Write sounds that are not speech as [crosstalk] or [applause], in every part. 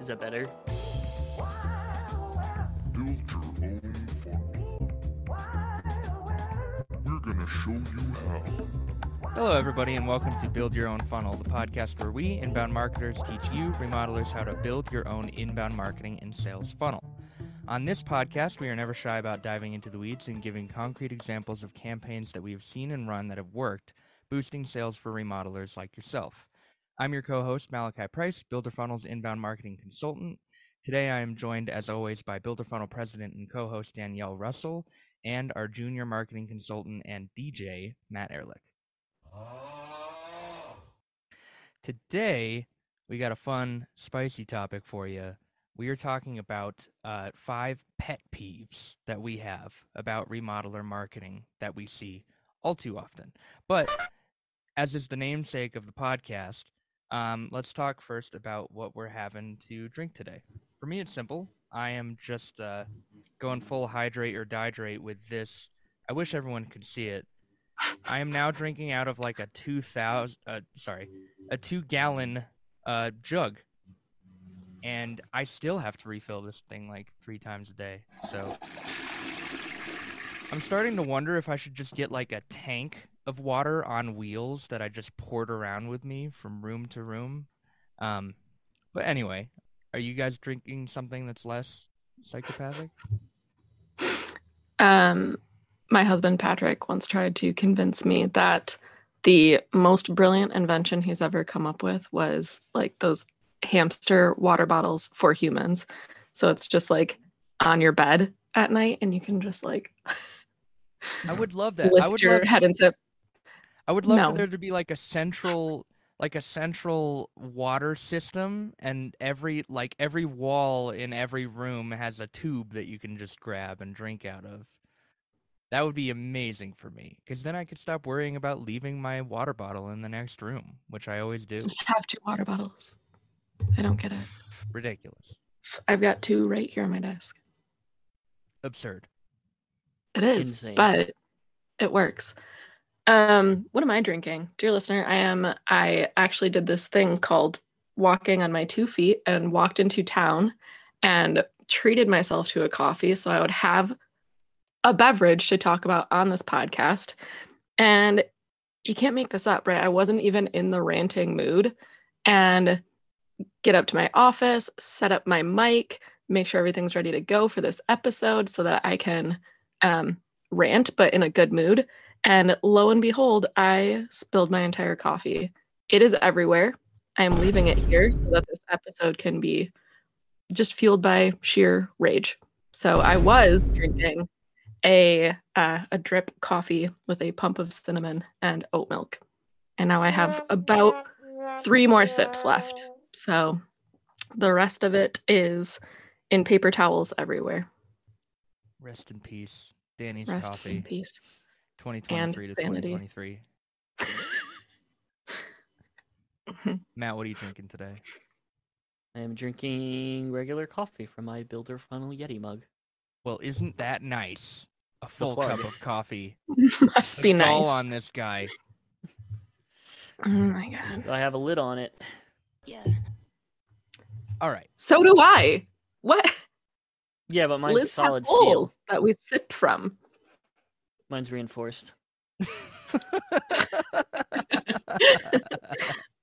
Is that better? Build your own funnel. We're gonna show you how. Hello, everybody, and welcome to Build Your Own Funnel, the podcast where we, inbound marketers, teach you, remodelers, how to build your own inbound marketing and sales funnel. On this podcast, we are never shy about diving into the weeds and giving concrete examples of campaigns that we have seen and run that have worked, boosting sales for remodelers like yourself. I'm your co host, Malachi Price, Builder Funnel's inbound marketing consultant. Today, I am joined, as always, by Builder Funnel president and co host Danielle Russell and our junior marketing consultant and DJ, Matt Ehrlich. Today, we got a fun, spicy topic for you. We are talking about uh, five pet peeves that we have about remodeler marketing that we see all too often. But as is the namesake of the podcast, um, let's talk first about what we're having to drink today. For me, it's simple. I am just uh, going full hydrate or dihydrate with this. I wish everyone could see it. I am now drinking out of like a two thousand, uh, sorry, a two gallon uh, jug, and I still have to refill this thing like three times a day. So I'm starting to wonder if I should just get like a tank of water on wheels that I just poured around with me from room to room. Um, but anyway, are you guys drinking something that's less psychopathic? Um, my husband Patrick once tried to convince me that the most brilliant invention he's ever come up with was like those hamster water bottles for humans. So it's just like on your bed at night and you can just like I would love that. lift I would your love, head and sip. I would love No. for there to be like a central like a central water system and every like every wall in every room has a tube that you can just grab and drink out of. That would be amazing for me cuz then I could stop worrying about leaving my water bottle in the next room, which I always do. Just have two water bottles. I don't get it. Ridiculous. I've got two right here on my desk. Absurd. It is, Insane. but it works. Um, what am I drinking, dear listener? I am. I actually did this thing called walking on my two feet and walked into town and treated myself to a coffee so I would have a beverage to talk about on this podcast. And you can't make this up, right? I wasn't even in the ranting mood, and get up to my office, set up my mic, make sure everything's ready to go for this episode so that I can um, rant, but in a good mood. And lo and behold, I spilled my entire coffee. It is everywhere. I am leaving it here so that this episode can be just fueled by sheer rage. So I was drinking a uh, a drip coffee with a pump of cinnamon and oat milk, and now I have about three more sips left. So the rest of it is in paper towels everywhere. Rest in peace. Dani's Rest coffee. in peace. 2023 to sanity. 2023. [laughs] Matt, what are you drinking today? I am drinking regular coffee from my Builder Funnel Yeti mug. Well, isn't that nice? A full cup of coffee. [laughs] Must be nice. All nice. on this guy. Oh my god. I have a lid on it. Yeah. All right. So do I. What? Yeah, but mine's Lids solid holes steel. that we sip from. Mine's reinforced. [laughs]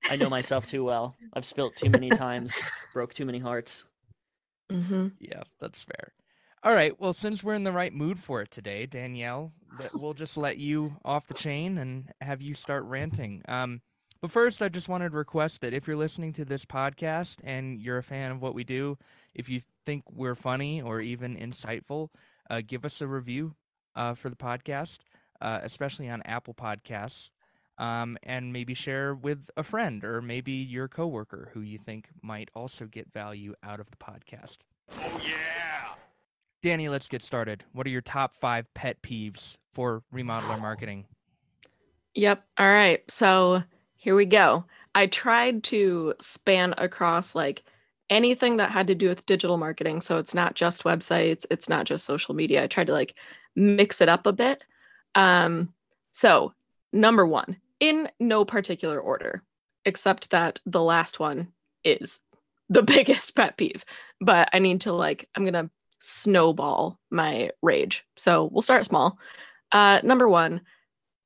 I know myself too well. I've spilt too many times, broke too many hearts. hmm yeah, that's fair. All right. Well, since we're in the right mood for it today, Danielle, we'll just let you off the chain and have you start ranting. Um, but first, I just wanted to request that if you're listening to this podcast and you're a fan of what we do, if you think we're funny or even insightful, uh, give us a review uh, for the podcast, uh, especially on Apple Podcasts. Um, and maybe share with a friend or maybe your coworker who you think might also get value out of the podcast. Oh yeah! Dani, let's get started. What are your top five pet peeves for remodeler marketing? Yep. All right. So here we go. I tried to span across like anything that had to do with digital marketing. So it's not just websites, it's not just social media. I tried to like mix it up a bit. Um, so, number one, in no particular order, except that the last one is the [laughs] biggest pet peeve, but I need to like I'm gonna snowball my rage. So we'll start small. Uh, number one,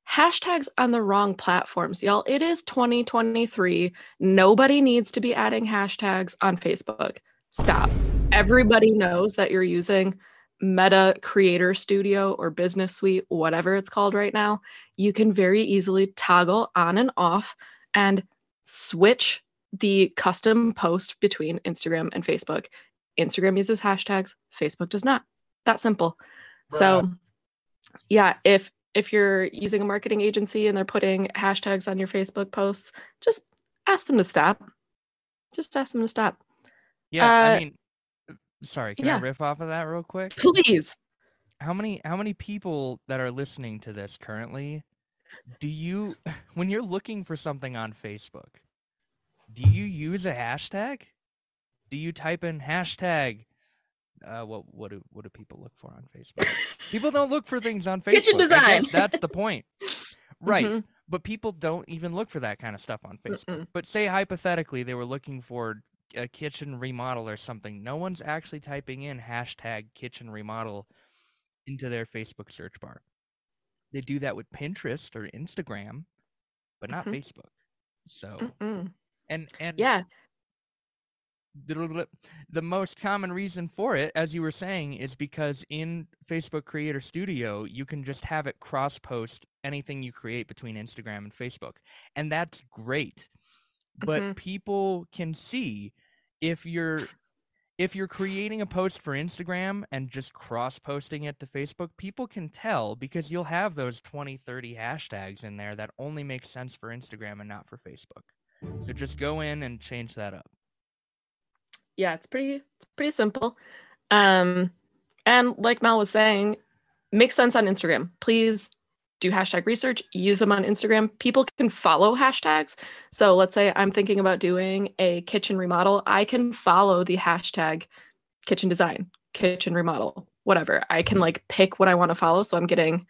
hashtags on the wrong platforms, y'all. It is 2023. Nobody needs to be adding hashtags on Facebook. Stop. Everybody knows that you're using Meta Creator Studio or Business Suite, whatever it's called right now. You can very easily toggle on and off and switch the custom post between Instagram and Facebook. Instagram uses hashtags, Facebook does not. That simple. So yeah, if if you're using a marketing agency and they're putting hashtags on your Facebook posts, just ask them to stop. Just ask them to stop. Yeah, I Uh, mean, uh, sorry, can yeah. I riff off of that real quick? Please. How many how many people that are listening to this currently do you [laughs] when you're looking for something on Facebook, do you use a hashtag? Do you type in hashtag uh, what what do what do people look for on Facebook? People don't look for things on Facebook. Kitchen design. that's the point. [laughs] Right. Mhm. But people don't even look for that kind of stuff on Facebook. Mm-mm. But say hypothetically they were looking for a kitchen remodel or something. No one's actually typing in hashtag kitchen remodel into their Facebook search bar. They do that with Pinterest or Instagram, but not Mhm. Facebook. So Mm-mm. and and Yeah. the, the most common reason for it, as you were saying, is because in Facebook Creator Studio, you can just have it cross post anything you create between Instagram and Facebook. And that's great. But Mhm. people can see if you're if you're creating a post for Instagram and just cross posting it to Facebook, people can tell because you'll have those 20, 30 hashtags in there that only make sense for Instagram and not for Facebook. So just go in and change that up. yeah it's pretty it's pretty simple um and like mel was saying makes sense on instagram please do hashtag research use them on instagram. People can follow hashtags. So let's say i'm thinking about doing a kitchen remodel. I can follow the hashtag kitchen design kitchen remodel whatever. I can like pick what i want to follow. So i'm getting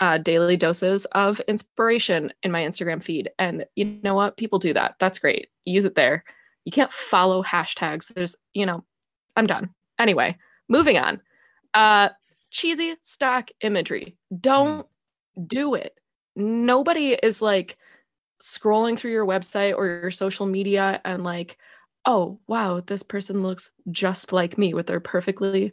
uh, daily doses of inspiration in my instagram feed. And you know what? People do that. That's great. Use it there. You can't follow hashtags. There's, you know, I'm done. Anyway, moving on. Uh cheesy stock imagery. Don't do it. Nobody is like scrolling through your website or your social media and like, "Oh, wow, this person looks just like me with their perfectly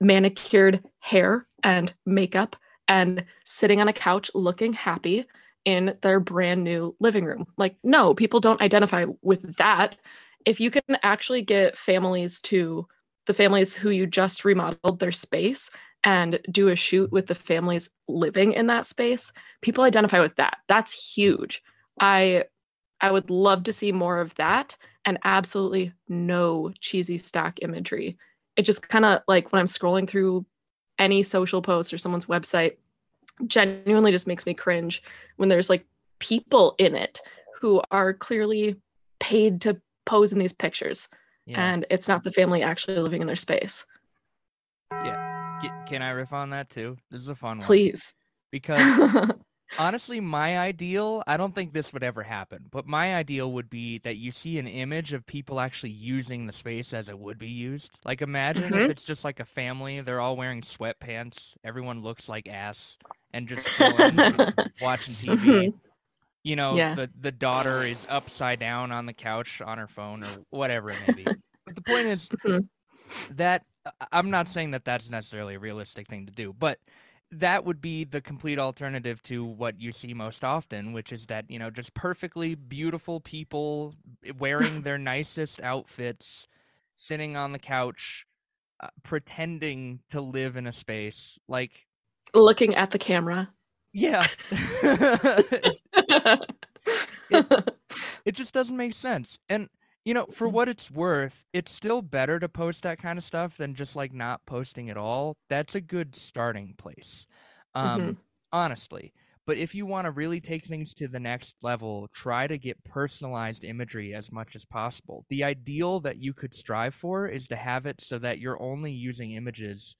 manicured hair and makeup and sitting on a couch looking happy in their brand new living room." Like, no, people don't identify with that if you can actually get families to the families who you just remodeled their space and do a shoot with the families living in that space people identify with that. That's huge. I i would love to see more of that and absolutely no cheesy stock imagery. It just kind of like when i'm scrolling through any social post or someone's website genuinely just makes me cringe when there's like people in it who are clearly paid to pose in these pictures and it's not the family actually living in their space. G- can I riff on that too? This is a fun one. please Because [laughs] honestly, my ideal, I don't think this would ever happen, but my ideal would be that you see an image of people actually using the space as it would be used. Like, imagine if Mhm. it's just like a family, they're all wearing sweatpants, everyone looks like ass, and just chilling, [laughs] watching TV. Mhm. You know, Yeah. the, the daughter is upside down on the couch on her phone or whatever it may be. [laughs] but the point is, Mhm. that I'm not saying that that's necessarily a realistic thing to do, but that would be the complete alternative to what you see most often, which is that, you know, just perfectly beautiful people wearing their [laughs] nicest outfits, sitting on the couch, uh, pretending to live in a space. Like, looking at the camera yeah. [laughs] [laughs] it just doesn't make sense. And you know, for Mm. what it's worth, it's still better to post that kind of stuff than just like not posting at all. That's a good starting place. Um Mhm. honestly. But if you want to really take things to the next level, try to get personalized imagery as much as possible. The ideal that you could strive for is to have it so that you're only using images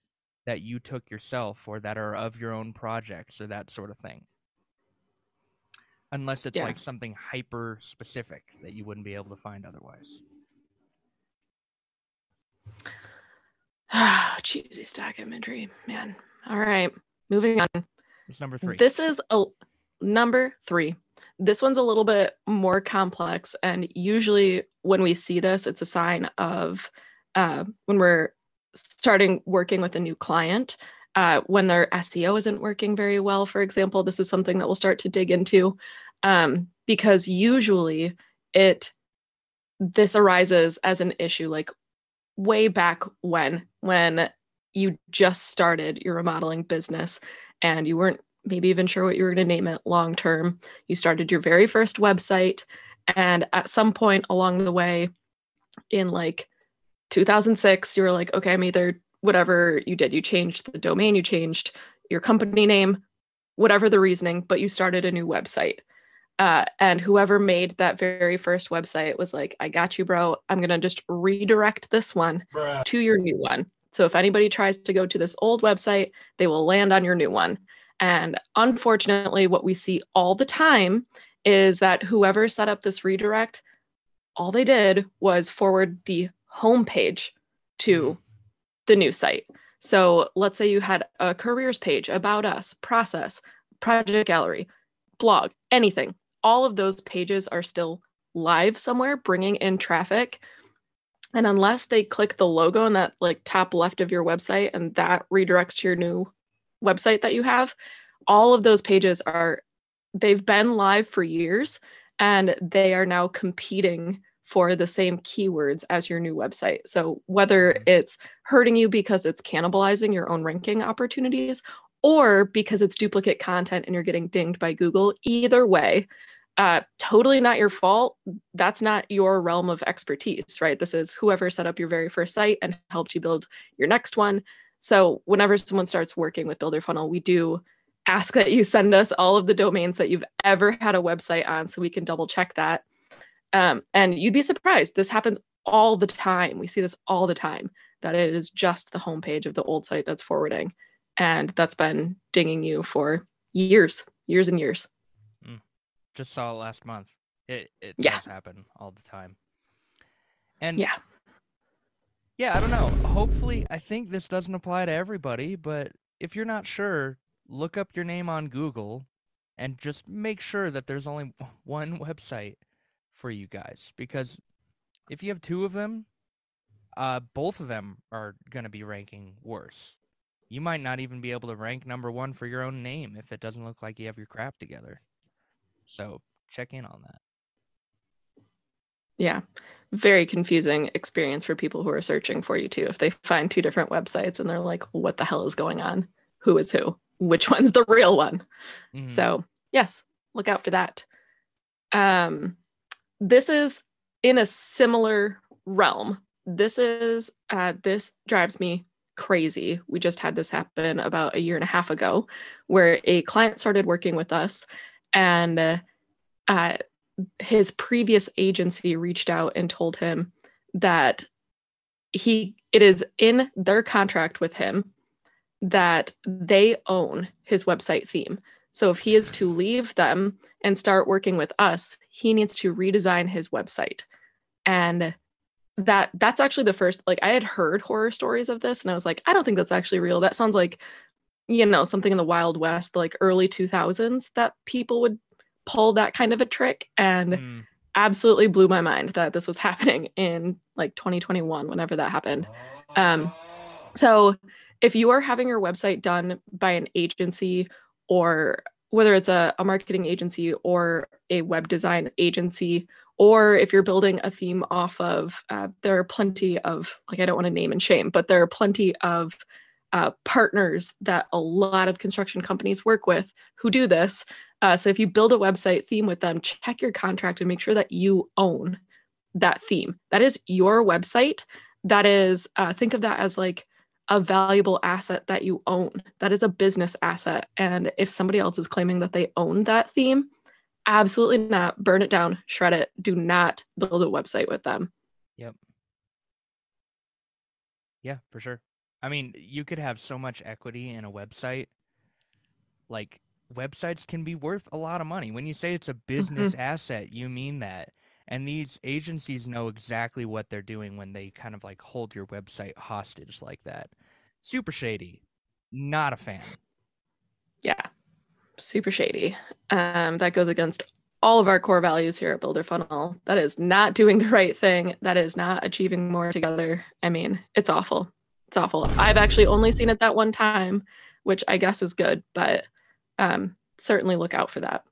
that you took yourself or that are of your own projects or that sort of thing unless it's Yeah. like something hyper specific that you wouldn't be able to find otherwise. cheesy stack imagery, man. All right, moving on. It's number three. This is a number three. This one's a little bit more complex, and usually when we see this, it's a sign of uh, when we're starting working with a new client. Uh, when their SEO isn't working very well, for example, this is something that we'll start to dig into um, because usually it this arises as an issue like way back when when you just started your remodeling business and you weren't maybe even sure what you were going to name it long term. You started your very first website, and at some point along the way, in like 2006, you were like, okay, I'm either whatever you did, you changed the domain, you changed your company name, whatever the reasoning, but you started a new website. Uh, and whoever made that very first website was like, I got you, bro. I'm going to just redirect this one Bruh. to your new one. So if anybody tries to go to this old website, they will land on your new one. And unfortunately, what we see all the time is that whoever set up this redirect, all they did was forward the homepage to the new site. So let's say you had a careers page, about us, process, project gallery, blog, anything. All of those pages are still live somewhere, bringing in traffic. And unless they click the logo in that like top left of your website and that redirects to your new website that you have, all of those pages are they've been live for years and they are now competing for the same keywords as your new website. So whether mm-hmm. it's hurting you because it's cannibalizing your own ranking opportunities or because it's duplicate content and you're getting dinged by Google, either way, uh, totally not your fault. That's not your realm of expertise, right? This is whoever set up your very first site and helped you build your next one. So whenever someone starts working with Builder Funnel, we do ask that you send us all of the domains that you've ever had a website on so we can double check that. Um, and you'd be surprised. This happens all the time. We see this all the time that it is just the homepage of the old site that's forwarding. And that's been dinging you for years, years and years. Just saw it last month. It it Yeah. does happen all the time. And Yeah. Yeah, I don't know. Hopefully, I think this doesn't apply to everybody, but if you're not sure, look up your name on Google and just make sure that there's only [laughs] one website for you guys because if you have two of them, uh both of them are going to be ranking worse. You might not even be able to rank number 1 for your own name if it doesn't look like you have your crap together. So, check in on that. Yeah. Very confusing experience for people who are searching for you too. If they find two different websites and they're like, what the hell is going on? Who is who? Which [laughs] one's the real one? Mhm. So, yes, look out for that. Um, this is in a similar realm. This is, uh, this drives me crazy. We just had this happen about a year and a half ago where a client started working with us and uh, his previous agency reached out and told him that he it is in their contract with him that they own his website theme. So if he is to leave them and start working with us, he needs to redesign his website. And that that's actually the first like I had heard horror stories of this and I was like, I don't think that's actually real. That sounds like you know, something in the Wild West, like early 2000s that people would pull that kind of a trick and Mm. absolutely blew my mind that this was [laughs] happening in like 2021 whenever that happened. Um, so if you are having your website done by an agency or whether it's a, a marketing agency or a web design agency, or if you're building a theme off of, uh, there are plenty of, like, I don't want to name and shame, but there are plenty of uh, partners that a lot of construction companies work with who do this. Uh, so if you build a website theme with them, check your contract and make sure that you own that theme. That is your website. That is, uh, think of that as like a valuable asset that you own. That is a business asset. And if somebody else is claiming that they own that theme, absolutely not. Burn it down, shred it. Do not build a website with them. Yep. Yeah, for sure. I mean, you could have so much equity in a website. Like websites can be worth a lot of money. When you say it's a business asset, you mean that. And these agencies know exactly what they're doing when they kind of like hold your website hostage like that. Super shady. Not a fan. Yeah, super shady. Um, that goes against all of our core values here at Builder Funnel. That is not doing the right thing. That is not achieving more together. I mean, it's awful. It's awful. I've actually only seen it that one time, which I guess is good, but um, certainly look out for that.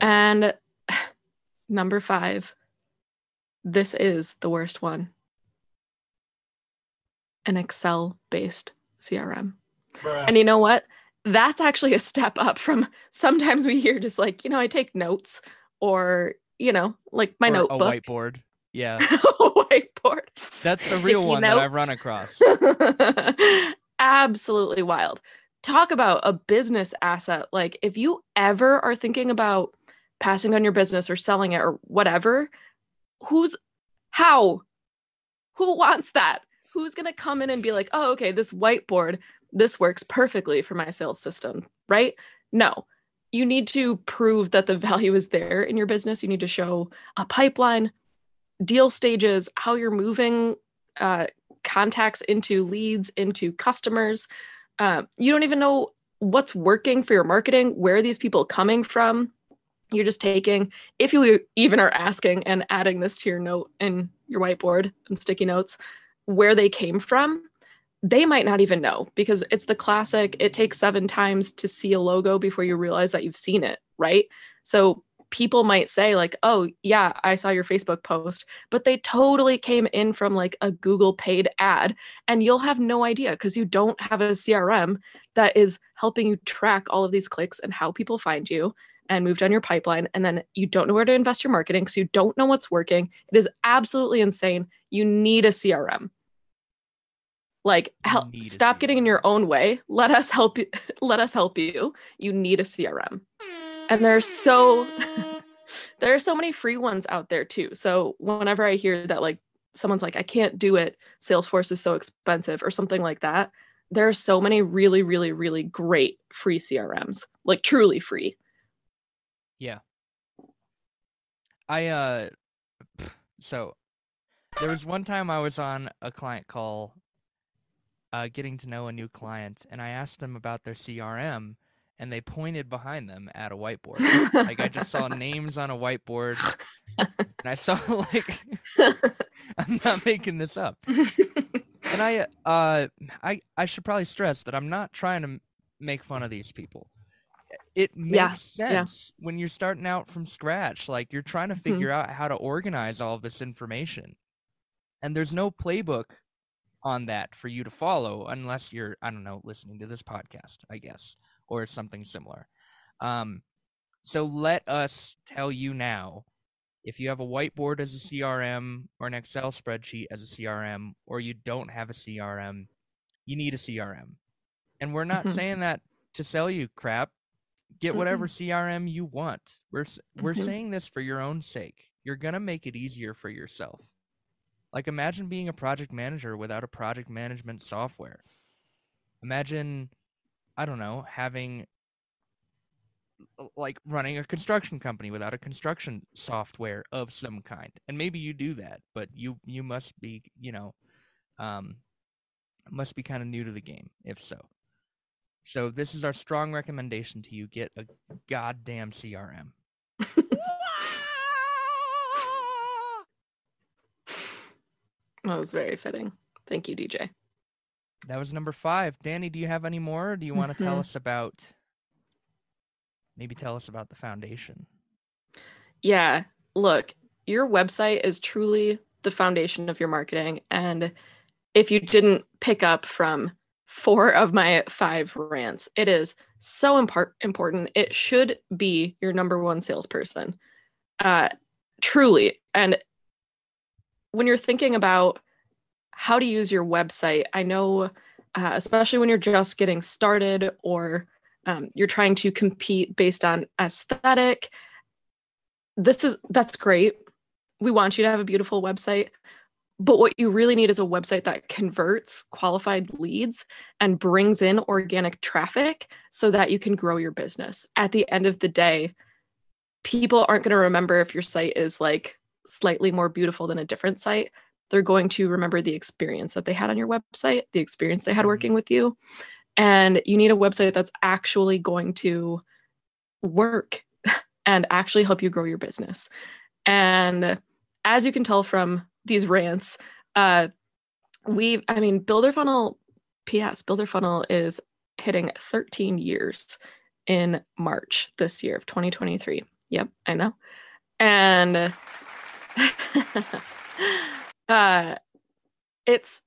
And [sighs] number five, this is the worst one an Excel based CRM. And you know what? That's actually a step up from sometimes we hear just like, you know, I take notes or, you know, like my Or notebook. A whiteboard. Yeah. [laughs] whiteboard. That's the [laughs] real Sticky one that I've run across. [laughs] Absolutely wild. Talk about a business asset. Like, if you ever are thinking about passing on your business or selling it or whatever, who's how? Who wants that? Who's going to come in and be like, oh, okay, this whiteboard, this works perfectly for my sales system, right? No. You need to prove that the value is there in your business. You need to show a pipeline, deal stages, how you're moving uh, contacts into leads, into customers. Uh, you don't even know what's working for your marketing, where are these people coming from. You're just taking, if you even are asking and adding this to your note in your whiteboard and sticky notes, where they came from, they might not even know because it's the classic, it takes seven times to see a logo before you realize that you've seen it, right? So people might say, like, oh, yeah, I saw your Facebook post, but they totally came in from like a Google paid ad. And you'll have no idea because you don't have a CRM that is helping you track all of these clicks and how people find you and move down your pipeline. And then you don't know where to invest your marketing because you don't know what's working. It is absolutely insane. You need a CRM. Like help stop getting in your own way. Let us help you [laughs] let us help you. You need a CRM. And there's so [laughs] [laughs] there are so many free ones out there too. So whenever I hear that like someone's like I can't do it, Salesforce is so expensive or something like that, there are so many really really really great free CRMs. Like truly free. Yeah. I uh [sighs] so there was one time I was on a client call uh getting to know a new client and I asked them about their CRM and they pointed behind them at a whiteboard. like I just saw [laughs] names on a whiteboard [laughs] and I saw [laughs] like I'm not making this up. And I uh I I should probably stress that I'm not trying to make fun of these people. It makes Yeah, sense when you're starting out from scratch. Like you're trying to Mhm. figure out how to organize all of this information. And there's no playbook on that for you to follow unless you're I don't know listening to this podcast, I guess, or something similar. Um so let us tell you now if you have a whiteboard as a CRM or an Excel spreadsheet as a CRM, or you don't have a CRM, you need a CRM. And we're not Mhm. saying that to sell you crap. Get whatever CRM you want. We're we're Mhm. saying this for your own sake. You're gonna make it easier for yourself. Like imagine being a project manager without a project management software. Imagine, I don't know, having like running a construction company without a construction software of some kind and maybe you do that but you you must be you know um must be kind of new to the game if so so this is our strong recommendation to you get a goddamn crm [laughs] That was very fitting. Thank you, DJ. That was number five dani do you have any more or do you want to tell Mhm. us about maybe tell us about the foundation Yeah, look, your website is truly the foundation of your marketing. And if you didn't pick up from four of my five rants, it is so impar- important. It should be your number one salesperson. Uh, truly. And when you're thinking about how to use your website, I know, uh, especially when you're just getting started or um, you're trying to compete based on aesthetic this is that's great. We want you to have a beautiful website. But what you really need is a website that converts qualified leads and brings in organic traffic so that you can grow your business. At the end of the day, people aren't going to remember if your site is like slightly more beautiful than a different site. They're going to remember the experience that they had on your website, the experience they had Mhm. working with you. And you need a website that's actually going to work [laughs] and actually help you grow your business. And as you can tell from these rants, uh, we, I mean, Builder Funnel, PS, Builder Funnel is hitting 13 years in March this year of 2023. Yep, I know. And [laughs] uh, it's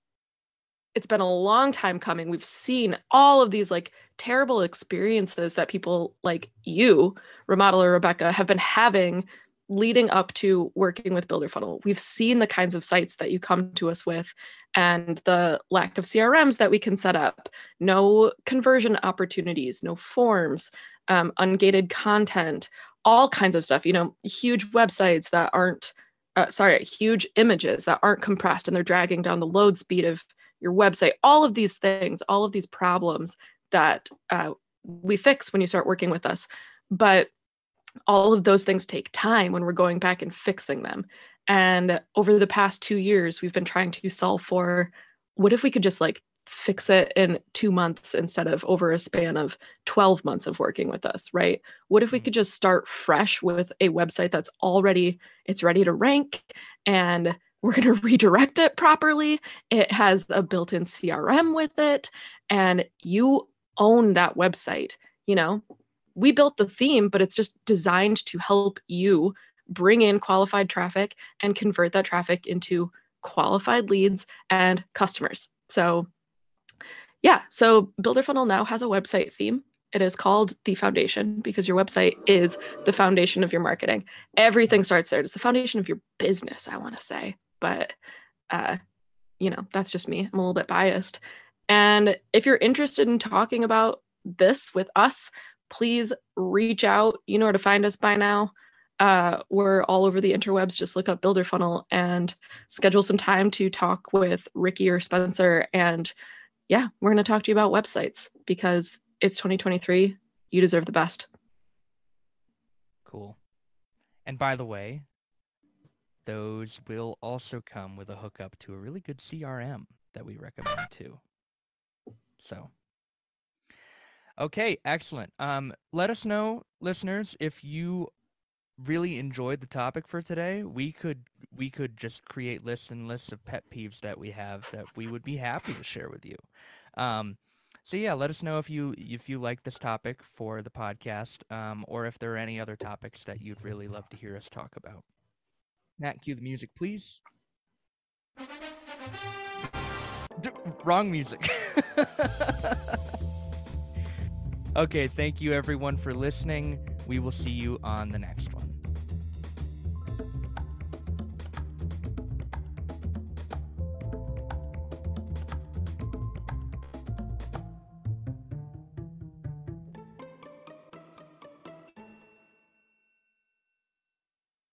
it's been a long time coming. We've seen all of these like terrible experiences that people like you, Remodeler Rebecca, have been having leading up to working with Builder Funnel. We've seen the kinds of sites that you come to us with and the lack of CRMs that we can set up, no conversion opportunities, no forms, um, ungated content, all kinds of stuff. You know, huge websites that aren't, uh, sorry, huge images that aren't compressed and they're dragging down the load speed of your website. All of these things, all of these problems that uh, we fix when you start working with us. But all of those things take time when we're going back and fixing them. And over the past two years, we've been trying to solve for what if we could just like fix it in two months instead of over a span of 12 months of working with us, right? What if we Mhm. could just start fresh with a website that's already it's ready to rank and we're going [laughs] to redirect it properly. It has a built-in CRM with it and you own that website, you know? We built the theme, but it's just designed to help you bring in qualified traffic and convert that traffic into qualified leads and customers. So, yeah, so Builder Funnel now has a website theme. It is called the foundation because your website is the foundation of your marketing. Everything starts there. It's the foundation of your business, I want to say. But, uh, you know, that's just me. I'm a little bit biased. And if you're interested in talking about this with us, please reach out. You know where to find us by now. Uh, we're all over the interwebs. Just look up Builder Funnel and schedule some time to talk with Ricky or Spencer. And yeah, we're going to talk to you about websites because it's 2023. You deserve the best. Cool. And by the way, those will also come with a hookup to a really good CRM that we recommend too. So, okay, excellent. Um, let us know, listeners, if you really enjoyed the topic for today. We could we could just create lists and lists of pet peeves that we have that we would be happy to share with you. Um, so yeah, let us know if you if you like this topic for the podcast, um, or if there are any other topics that you'd really love to hear us talk about. Matt, cue the music, please. D- wrong music. [laughs] okay, thank you everyone for listening. We will see you on the next one.